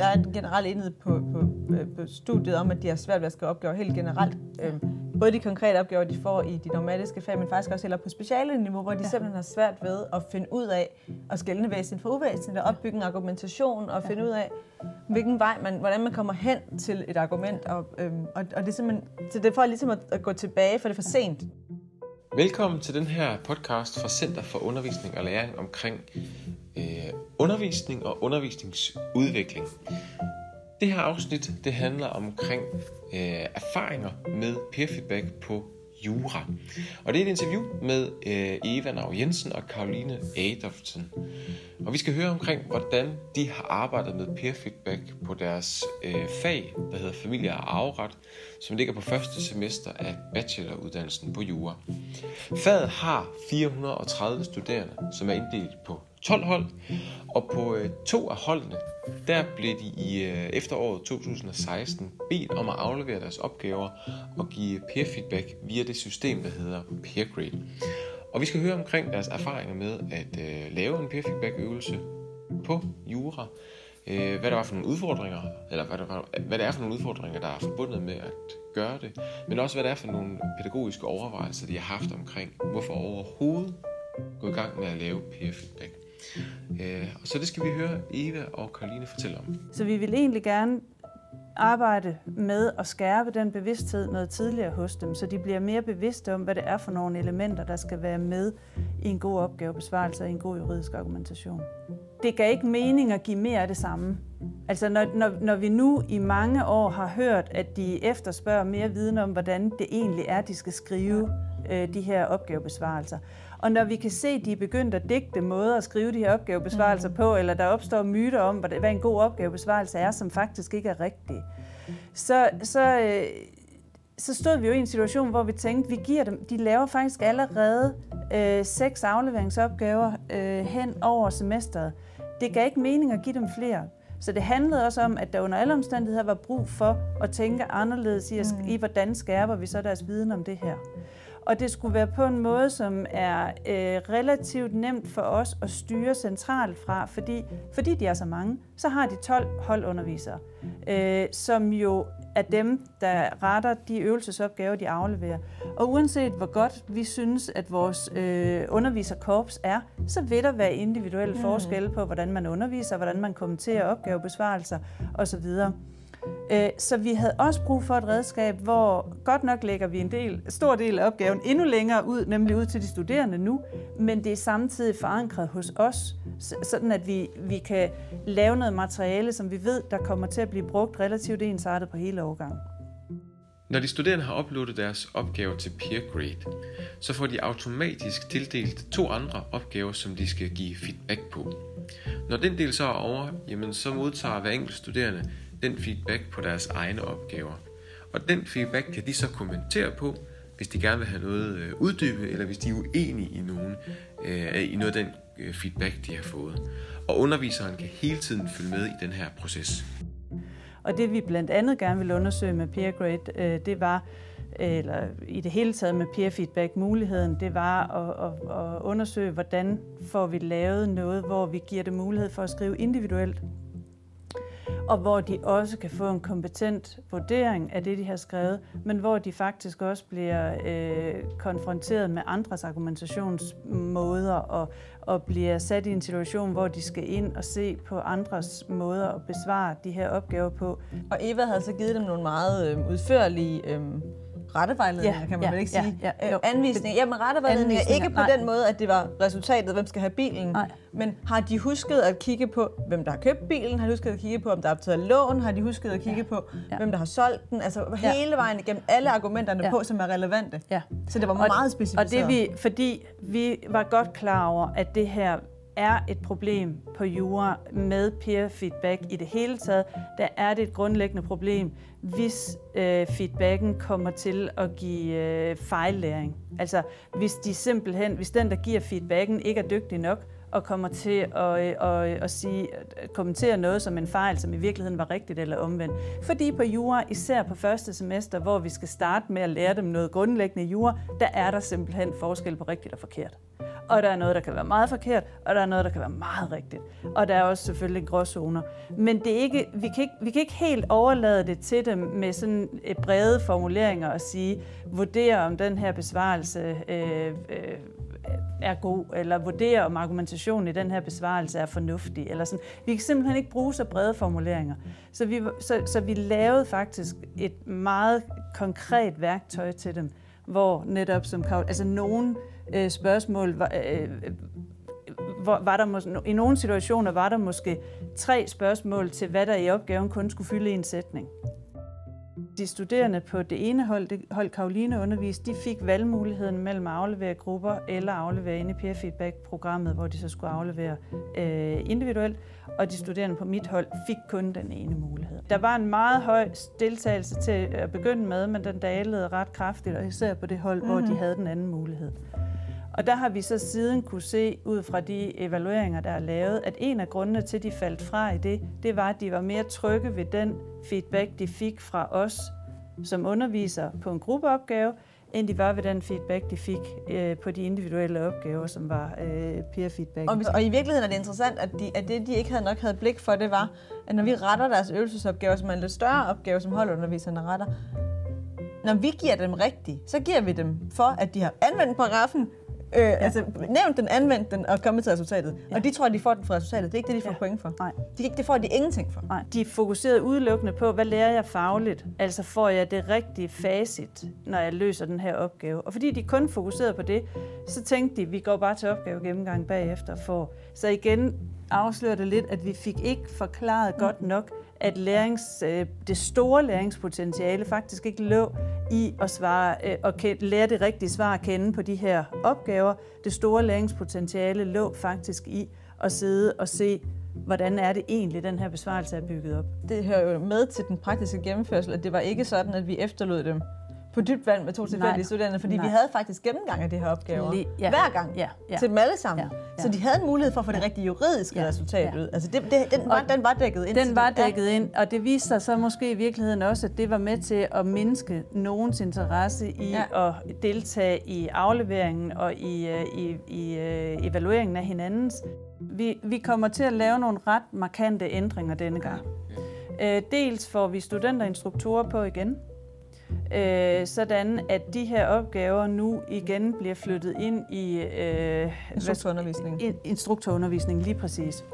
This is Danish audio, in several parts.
der er en generel enhed på, på, på studiet om, at de har svært ved at skrive opgaver helt generelt. Øhm, både de konkrete opgaver, de får i de normatiske fag, men faktisk også eller på speciale niveau, hvor de ja. simpelthen har svært ved at finde ud af at skælne væsen for uvæsen, og opbygge en argumentation og finde ud af, hvilken vej man, hvordan man kommer hen til et argument. Og, øhm, og, og det er simpelthen, så det er for ligesom at, at gå tilbage, for det er for sent. Velkommen til den her podcast fra Center for Undervisning og Læring omkring øh, undervisning og undervisningsudvikling. Det her afsnit det handler omkring øh, erfaringer med peer feedback på jura. Og det er et interview med øh, Eva Nav Jensen og Karoline Adolfsen. Og vi skal høre omkring, hvordan de har arbejdet med peer feedback på deres øh, fag, der hedder familie og arveret, som ligger på første semester af bacheloruddannelsen på jura. Faget har 430 studerende, som er inddelt på 12 hold, og på øh, to af holdene, der blev de i øh, efteråret 2016 bedt om at aflevere deres opgaver og give peer feedback via det system, der hedder PeerGrade. Og vi skal høre omkring deres erfaringer med at øh, lave en peer feedback øvelse på jura, øh, hvad der var for nogle udfordringer, eller hvad, der var, hvad det er for nogle udfordringer, der er forbundet med at gøre det, men også hvad det er for nogle pædagogiske overvejelser, de har haft omkring, hvorfor overhovedet gå i gang med at lave peer feedback. Øh, så det skal vi høre Eva og Karoline fortælle om. Så vi vil egentlig gerne arbejde med at skærpe den bevidsthed noget tidligere hos dem, så de bliver mere bevidste om, hvad det er for nogle elementer, der skal være med i en god opgavebesvarelse og en god juridisk argumentation. Det gav ikke mening at give mere af det samme. Altså når, når, når vi nu i mange år har hørt, at de efterspørger mere viden om, hvordan det egentlig er, de skal skrive øh, de her opgavebesvarelser, og når vi kan se, at de er begyndt at digte måder at skrive de her opgavebesvarelser mm. på, eller der opstår myter om, hvad en god opgavebesvarelse er, som faktisk ikke er rigtige, så, så, øh, så stod vi jo i en situation, hvor vi tænkte, vi giver dem, de laver faktisk allerede øh, seks afleveringsopgaver øh, hen over semesteret. Det gav ikke mening at give dem flere. Så det handlede også om, at der under alle omstændigheder var brug for at tænke anderledes i, at, mm. i hvordan skærper vi så deres viden om det her. Og det skulle være på en måde, som er øh, relativt nemt for os at styre centralt fra, fordi, fordi de er så mange, så har de 12 holdundervisere, øh, som jo er dem, der retter de øvelsesopgaver, de afleverer. Og uanset hvor godt vi synes, at vores øh, underviserkorps er, så vil der være individuelle mm. forskelle på, hvordan man underviser, hvordan man kommenterer opgavebesvarelser osv. Øh, så vi havde også brug for et redskab, hvor godt nok lægger vi en del, stor del af opgaven endnu længere ud, nemlig ud til de studerende nu, men det er samtidig forankret hos os, sådan at vi, vi kan lave noget materiale, som vi ved, der kommer til at blive brugt relativt ensartet på hele årgangen. Når de studerende har uploadet deres opgaver til PeerGrade, så får de automatisk tildelt to andre opgaver, som de skal give feedback på. Når den del så er over, jamen så modtager hver enkelt studerende den feedback på deres egne opgaver. Og den feedback kan de så kommentere på, hvis de gerne vil have noget øh, uddybet, eller hvis de er uenige i, nogen, øh, i noget af den øh, feedback, de har fået. Og underviseren kan hele tiden følge med i den her proces. Og det vi blandt andet gerne vil undersøge med peer grade, det var, eller i det hele taget med peer feedback muligheden, det var at, at, at undersøge, hvordan får vi lavet noget, hvor vi giver det mulighed for at skrive individuelt og hvor de også kan få en kompetent vurdering af det, de har skrevet, men hvor de faktisk også bliver øh, konfronteret med andres argumentationsmåder og, og bliver sat i en situation, hvor de skal ind og se på andres måder at besvare de her opgaver på. Og Eva havde så givet dem nogle meget øh, udførlige øh, rettevejledninger, ja, kan man ja, vel ikke sige. Ja, ja, jo. Anvisninger. Jamen rettevejledninger, ikke på nej. den måde, at det var resultatet, hvem skal have bilen. Nej. Men har de husket at kigge på, hvem der har købt bilen? Har de husket at kigge på, om der er optaget lån? Har de husket at kigge ja, på, ja. hvem der har solgt den? Altså ja. hele vejen igennem alle argumenterne ja. på, som er relevante. Ja. Så det var og, meget specificeret. Og det vi, fordi vi var godt klar over, at det her er et problem på jura med peer feedback i det hele taget, der er det et grundlæggende problem, hvis øh, feedbacken kommer til at give øh, fejllæring. Altså hvis de simpelthen, hvis den, der giver feedbacken, ikke er dygtig nok, og kommer til at, øh, at, øh, at, at sige, at kommentere noget som en fejl, som i virkeligheden var rigtigt eller omvendt. Fordi på jura, især på første semester, hvor vi skal starte med at lære dem noget grundlæggende jura, der er der simpelthen forskel på rigtigt og forkert og der er noget, der kan være meget forkert, og der er noget, der kan være meget rigtigt. Og der er også selvfølgelig gråzoner. Men det er ikke, vi, kan ikke, vi kan ikke helt overlade det til dem med sådan øh, brede formuleringer og sige, vurdere om den her besvarelse øh, øh, er god, eller vurdere, om argumentationen i den her besvarelse er fornuftig. Eller sådan. Vi kan simpelthen ikke bruge så brede formuleringer. Så vi, så, så vi lavede faktisk et meget konkret værktøj til dem, hvor netop som altså nogen øh, spørgsmål var, øh, hvor, var der måske, i nogle situationer var der måske tre spørgsmål til, hvad der i opgaven kun skulle fylde en sætning. De studerende på det ene hold, det hold Karoline underviste, de fik valgmuligheden mellem at aflevere grupper eller aflevere ind i peer feedback-programmet, hvor de så skulle aflevere øh, individuelt, og de studerende på mit hold fik kun den ene mulighed. Der var en meget høj deltagelse til at begynde med, men den dalede ret kraftigt, og især på det hold, mm-hmm. hvor de mhm. havde den anden mulighed. Og der har vi så siden kunne se ud fra de evalueringer, der er lavet, at en af grundene til, at de faldt fra i det, det var, at de var mere trygge ved den feedback, de fik fra os som underviser på en gruppeopgave, end de var ved den feedback, de fik øh, på de individuelle opgaver, som var øh, peer feedback. Og, og i virkeligheden er det interessant, at, de, at det, de ikke havde nok havde blik for, det var, at når vi retter deres øvelsesopgaver, som er en lidt større opgave, som holdunderviserne retter, når vi giver dem rigtigt, så giver vi dem for, at de har anvendt paragrafen, Øh, ja. Altså, nævnt den, anvendt den og kommet til resultatet. Ja. Og de tror, at de får den for resultatet. Det er ikke det, de får ja. point for. Nej. De, det får de ingenting for. Nej. De fokuserede udelukkende på, hvad lærer jeg fagligt? Altså får jeg det rigtige facit, når jeg løser den her opgave? Og fordi de kun fokuserede på det, så tænkte de, at vi går bare til opgave gennemgang bagefter. For. Så igen afslører det lidt, at vi fik ikke forklaret godt nok, at lærings, øh, det store læringspotentiale faktisk ikke lå i at svare øh, og lære det rigtige svar at kende på de her opgaver. Det store læringspotentiale lå faktisk i at sidde og se, hvordan er det egentlig, den her besvarelse er bygget op. Det hører jo med til den praktiske gennemførsel, at det var ikke sådan, at vi efterlod dem på dybt vand med to tilfældige studerende, fordi Nej. vi havde faktisk gennemgang af de her opgaver Lige, ja. hver gang ja, ja. til dem alle sammen. Ja, ja. Så de havde en mulighed for at få det rigtige juridiske ja, resultat ja. ud. Altså det, det, den, var, den var dækket ind. Den var dækket ja. ind, og det viste sig så måske i virkeligheden også, at det var med til at mindske nogens interesse i ja. at deltage i afleveringen og i, øh, i, i uh, evalueringen af hinandens. Vi, vi kommer til at lave nogle ret markante ændringer denne gang. Uh, dels får vi studenterinstruktorer på igen, øh, sådan at de her opgaver nu igen bliver flyttet ind i øh, instruktorundervisning. In, instruktorundervisning, lige præcis.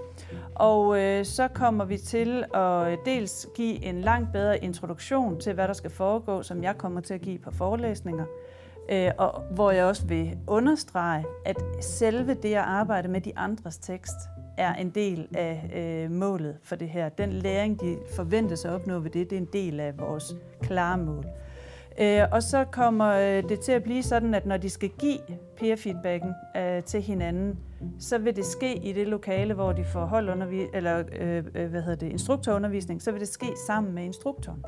Og øh, så kommer vi til at dels give en langt bedre introduktion til, hvad der skal foregå, som jeg kommer til at give på forelæsninger. Øh, og hvor jeg også vil understrege, at selve det at arbejde med de andres tekst, er en del af øh, målet for det her. Den læring, de forventes at opnå ved det, det er en del af vores klare mål. Øh, og så kommer øh, det til at blive sådan, at når de skal give peer-feedbacken øh, til hinanden, så vil det ske i det lokale, hvor de får holdundervis- eller øh, øh, hvad hedder det, instruktorundervisning, så vil det ske sammen med instruktoren.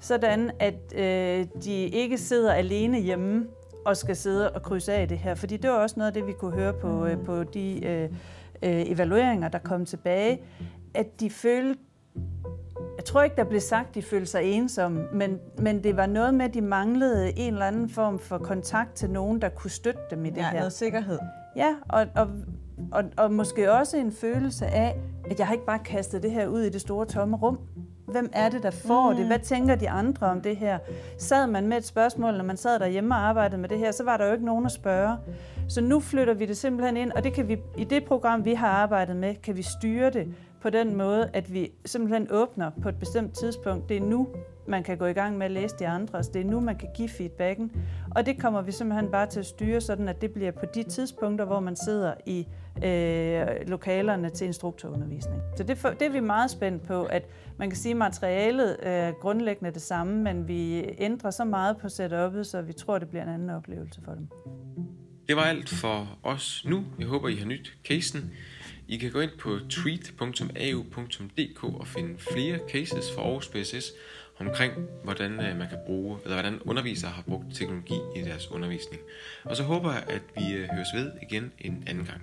Sådan at øh, de ikke sidder alene hjemme og skal sidde og krydse af det her. Fordi det var også noget af det, vi kunne høre på, øh, på de øh, øh, evalueringer, der kom tilbage, at de følte, jeg tror ikke, der blev sagt, de følte sig ensomme, men, men det var noget med, at de manglede en eller anden form for kontakt til nogen, der kunne støtte dem i det ja, her. noget sikkerhed. Ja, og, og, og, og måske også en følelse af, at jeg har ikke bare kastet det her ud i det store tomme rum. Hvem er det, der får mm. det? Hvad tænker de andre om det her? Sad man med et spørgsmål, når man sad derhjemme og arbejdede med det her, så var der jo ikke nogen at spørge. Så nu flytter vi det simpelthen ind, og det kan vi, i det program, vi har arbejdet med, kan vi styre det på den måde, at vi simpelthen åbner på et bestemt tidspunkt. Det er nu, man kan gå i gang med at læse de andre. Det er nu, man kan give feedbacken. Og det kommer vi simpelthen bare til at styre, sådan at det bliver på de tidspunkter, hvor man sidder i øh, lokalerne til instruktorundervisning. Så det, for, det er vi meget spændt på, at man kan sige, at materialet er grundlæggende det samme, men vi ændrer så meget på setup'et, så vi tror, det bliver en anden oplevelse for dem. Det var alt for os nu. Jeg håber, I har nyt casen. I kan gå ind på tweet.au.dk og finde flere cases fra Aarhus BSS omkring, hvordan øh, man kan bruge, eller hvordan undervisere har brugt teknologi i deres undervisning. Og så håber jeg, at vi øh, høres ved igen en anden gang.